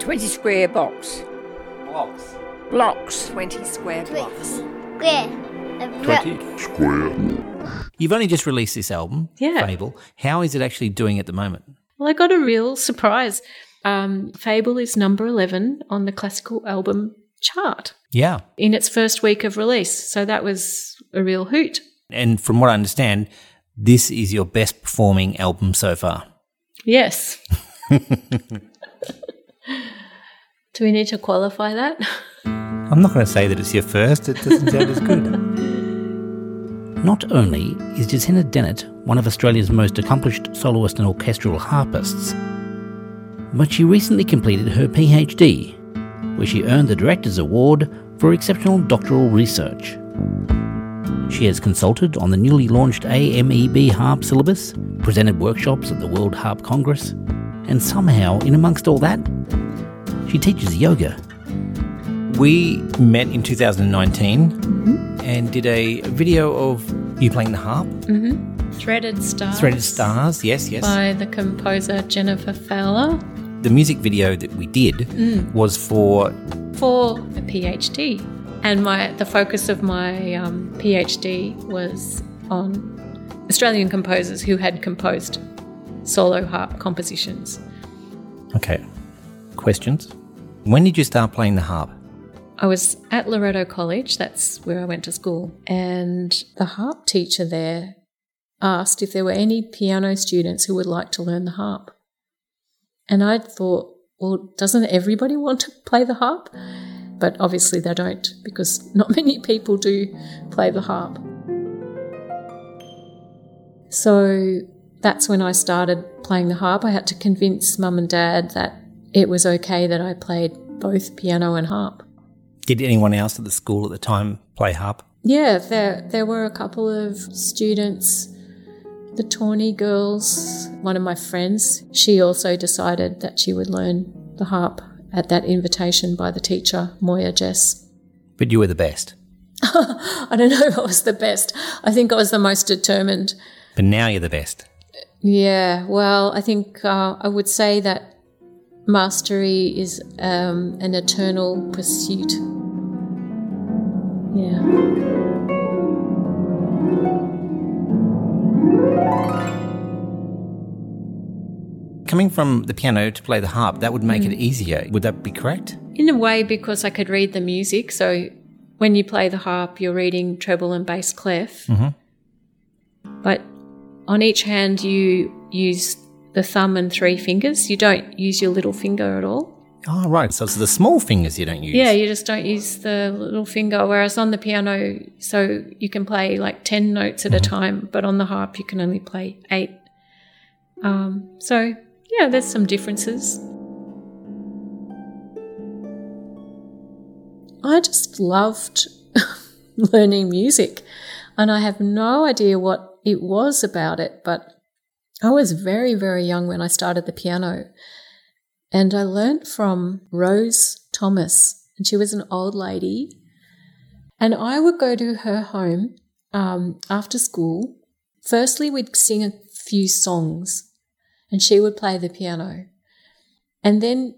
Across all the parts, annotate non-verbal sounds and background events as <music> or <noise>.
20 square box. Blocks. Blocks. 20 square blocks. Square. 20 square. You've only just released this album, Yeah. Fable. How is it actually doing at the moment? Well, I got a real surprise. Um, Fable is number 11 on the classical album chart Yeah. in its first week of release. So that was a real hoot. And from what I understand, this is your best performing album so far. Yes. <laughs> <laughs> Do we need to qualify that? I'm not going to say that it's your first, it doesn't sound as good. <laughs> Not only is Jacinta Dennett one of Australia's most accomplished soloist and orchestral harpists, but she recently completed her PhD, where she earned the Director's Award for exceptional doctoral research. She has consulted on the newly launched AMEB harp syllabus, presented workshops at the World Harp Congress, and somehow, in amongst all that, she teaches yoga. We met in 2019 and did a video of you playing the harp. Threaded Stars. Threaded Stars, yes, yes. By the composer Jennifer Fowler The music video that we did was for for a PhD. And my the focus of my um, PhD was on Australian composers who had composed solo harp compositions. okay questions. When did you start playing the harp? I was at Loreto College, that's where I went to school, and the harp teacher there asked if there were any piano students who would like to learn the harp. And I thought, well, doesn't everybody want to play the harp? But obviously they don't, because not <laughs> many people do play the harp. So that's when I started playing the harp. I had to convince mum and dad that it was okay that I played both piano and harp. Did anyone else at the school at the time play harp? Yeah, there there were a couple of students, the Tawny girls. One of my friends, she also decided that she would learn the harp at that invitation by the teacher, Moya Jess. But you were the best. <laughs> I don't know if I was the best. I think I was the most determined. But now you're the best. Yeah, well, I think uh, I would say that mastery is um, an eternal pursuit. Yeah. Coming from the piano to play the harp, that would make it easier. Would that be correct? In a way, because I could read the music. So when you play the harp, you're reading treble and bass clef. But on each hand, you use the thumb and three fingers. You don't use your little finger at all. Oh, right. So it's the small fingers you don't use. Yeah, you just don't use the little finger. Whereas on the piano, so you can play like 10 notes at a time, but on the harp, you can only play eight. Um, so, yeah, there's some differences. I just loved <laughs> learning music, and I have no idea what it was about it, but I was very, very young when I started the piano. And I learnt from Rose Thomas, and she was an old lady. And I would go to her home um, after school. Firstly, we'd sing a few songs, and she would play the piano. And then,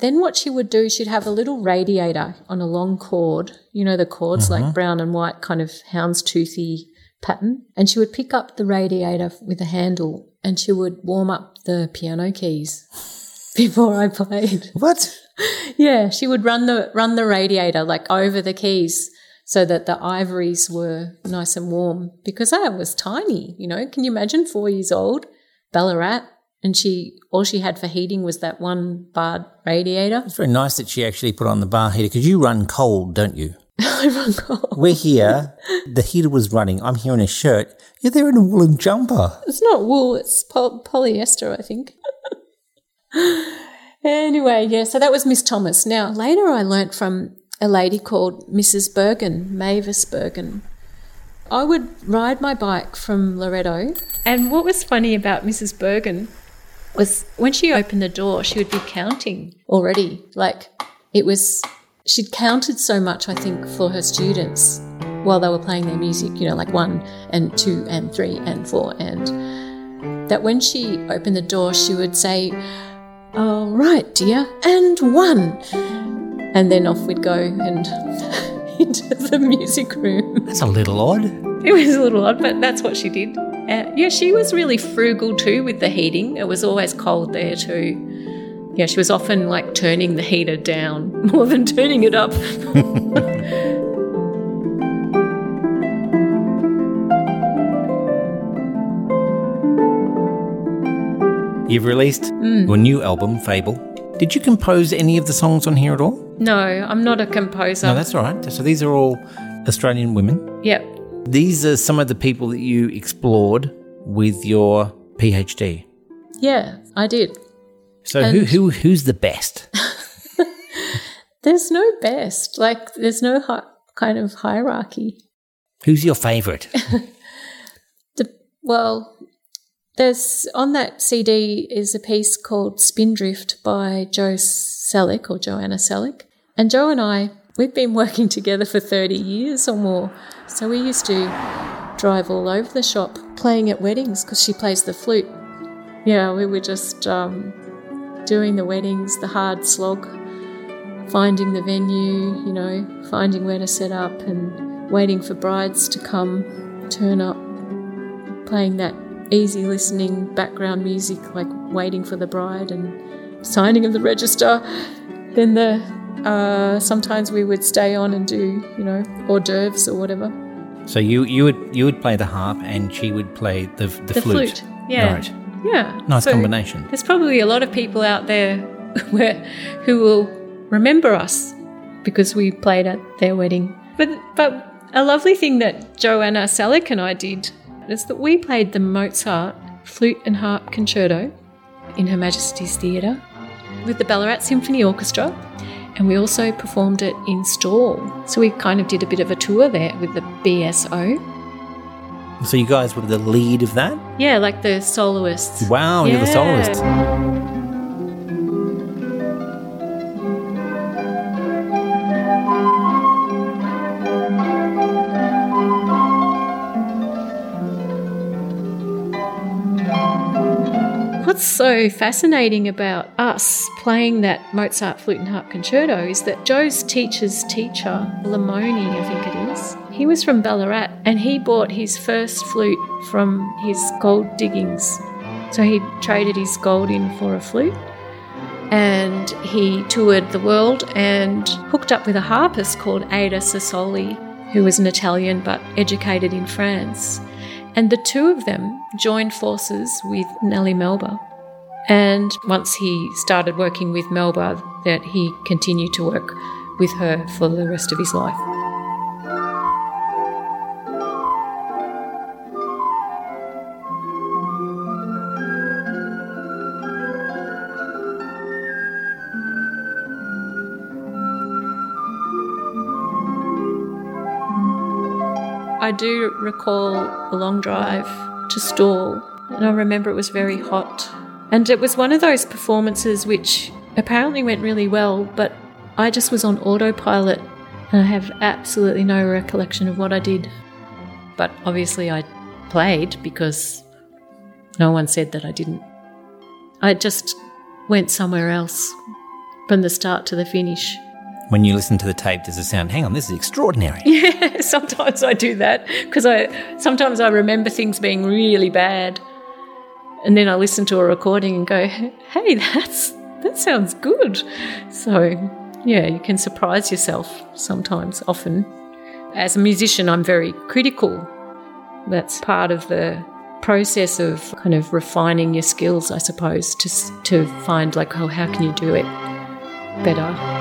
then what she would do, she'd have a little radiator on a long cord. You know the cords, like brown and white, kind of houndstoothy pattern. And she would pick up the radiator with a handle, and she would warm up the piano keys <laughs> before I played. What? <laughs> Yeah, she would run the run the radiator like over the keys so that the ivories were nice and warm because I was tiny, you know. Can you imagine 4 years old, Ballarat, and she all she had for heating was that one bar radiator. It's very nice that she actually put on the bar heater because you run cold, don't you? <laughs> I run. We're here. the heater was running. I'm here in a shirt. You're there in a woolen jumper. It's not wool, it's pol- polyester, I think. <laughs> anyway, yeah, so that was Miss Thomas. Now, later I learnt from a lady called Mrs. Bergen, Mavis Bergen. I would ride my bike from Loreto. And what was funny about Mrs. Bergen was when she opened the door, she would be counting already. Like it was, she'd counted so much, I think, for her students while they were playing their music, you know, like one and two and three and four. And that when she opened the door, she would say, All right, dear, and one. And then off we'd go and <laughs> into the music room. That's a little odd. It was a little odd, but that's what she did. Uh, yeah, she was really frugal too with the heating. It was always cold there too. Yeah, she was often like turning the heater down <laughs> more than turning it up. <laughs> You've released Mm. your new album, Fable. Did you compose any of the songs on here at all? no, I'm not a composer. No, that's all right. So these are all Australian women. yep. These are some of the people that you explored with your PhD. Yeah, I did. So who, And- who who's the best? <laughs> There's no best. Like, there's no hi- kind of hierarchy. Who's your favourite? <laughs> The, well, there's on that CD is a piece called Spindrift by Joe Selleck or Johanna Selleck. And Joe and I, we've been working together for 30 years or more. So we used to drive all over the shop playing at weddings because she plays the flute. Yeah, we were just um, doing the weddings, the hard slog, finding the venue, you know, finding where to set up and waiting for brides to come, turn up playing that easy listening background music, like waiting for the bride and signing of the register. Then the uh, sometimes we would stay on and do you know hors d'oeuvres or whatever. so you you would you would play the harp and she would play the the, The flute. flute, yeah. Right. Yeah, Nice So combination. There's probably a lot of people out there <laughs> where who will remember us because we played at their wedding. But but a lovely thing that Johanna Selleck and I did is that we played the Mozart flute and harp concerto in Her Majesty's Theatre with the Ballarat Symphony Orchestra. And we also performed it in Stawell. So we kind of did a bit of a tour there with the BSO. So you guys were the lead of that? Yeah, like the soloists. Wow, you're the Yeah. soloist. What's so fascinating about us playing that Mozart flute and harp concerto is that Joe's teacher's teacher, Lemmone, I think it is, he was from Ballarat and he bought his first flute from his gold diggings. So he traded his gold in for a flute and he toured the world and hooked up with a harpist called Ada Sassoli, who was an Italian but educated in France. And the two of them joined forces with Nellie Melba. And once he started working with Melba, that he continued to work with her for the rest of his life. I do recall a long drive to Stawell, and I remember it was very hot. And it was one of those performances which apparently went really well, but I just was on autopilot and I have absolutely no recollection of what I did. But obviously, I played because no one said that I didn't. I just went somewhere else from the start to the finish. When you listen to the tape, there's a sound. Hang on, this is extraordinary. <laughs> Yeah, sometimes I do that because I sometimes I remember things being really bad, and then I listen to a recording and go, "Hey, that's that sounds good." So, yeah, you can surprise yourself sometimes. Often, as a musician, I'm very critical. That's part of the process of kind of refining your skills, I suppose, to to find like, oh, how can you do it better?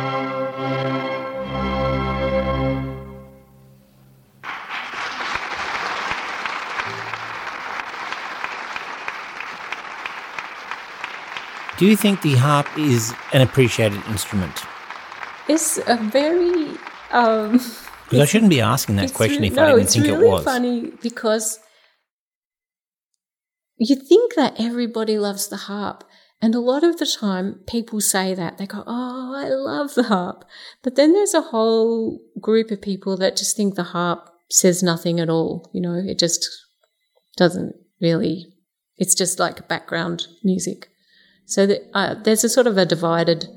Do you think the harp is an appreciated instrument? It's a very um, <laughs> Because I shouldn't be asking that question re- if no, I didn't think really it was. It's really funny because you think that everybody loves the harp, and a lot of the time people say that they go, "Oh, I love the harp," but then there's a whole group of people that just think the harp says nothing at all. You know, it just doesn't really. It's just like background music. So that, uh, there's a sort of a divided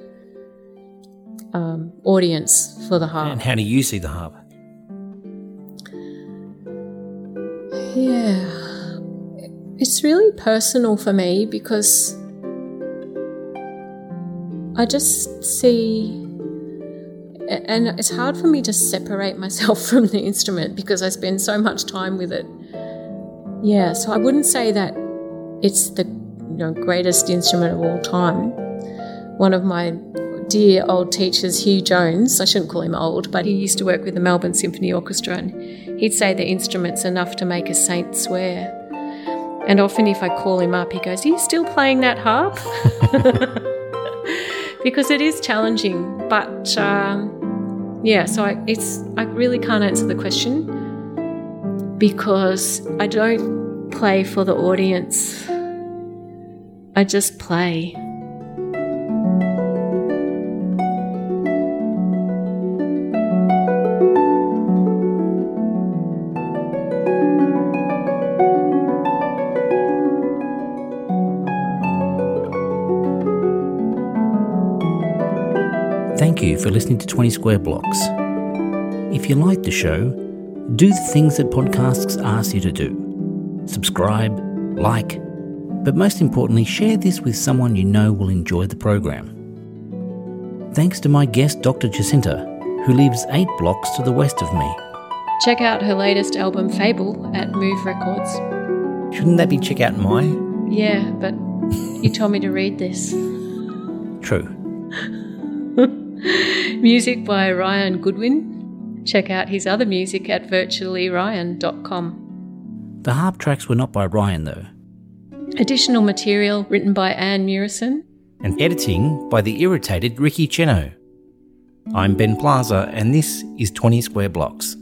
um, audience for the harp. And how do you see the harp? Yeah. It's really personal for me because I just see, and it's hard for me to separate myself <laughs> from the instrument because I spend so much time with it. Yeah, so I wouldn't say that it's the you know, greatest instrument of all time. One of my dear old teachers, Hugh Jones, I shouldn't call him old, but he used to work with the Melbourne Symphony Orchestra, and he'd say the instrument's enough to make a saint swear. And often, if I call him up, he goes, Are you still playing that harp? <laughs> because it is challenging. But um, yeah, so I, it's I really can't answer the question because I don't play for the audience. I just play. Thank you for listening to 20 Square Blocks. If you like the show, do the things that podcasts ask you to do subscribe, like, but most importantly, share this with someone you know will enjoy the program. Thanks to my guest, Dr. Jacinta, who lives eight blocks to the west of me. Check out her latest album, Fable, at Move Records. Shouldn't that be check out my? Yeah, but you told me to read this. True. <laughs> Music by Ryan Goodwin. Check out his other music at virtuallyryan.com. The harp tracks were not by Ryan, though, Additional material written by Anne Murison. And editing by the irritated Ricky Cheno. I'm Ben Plaza, and this is 20 Square Blocks.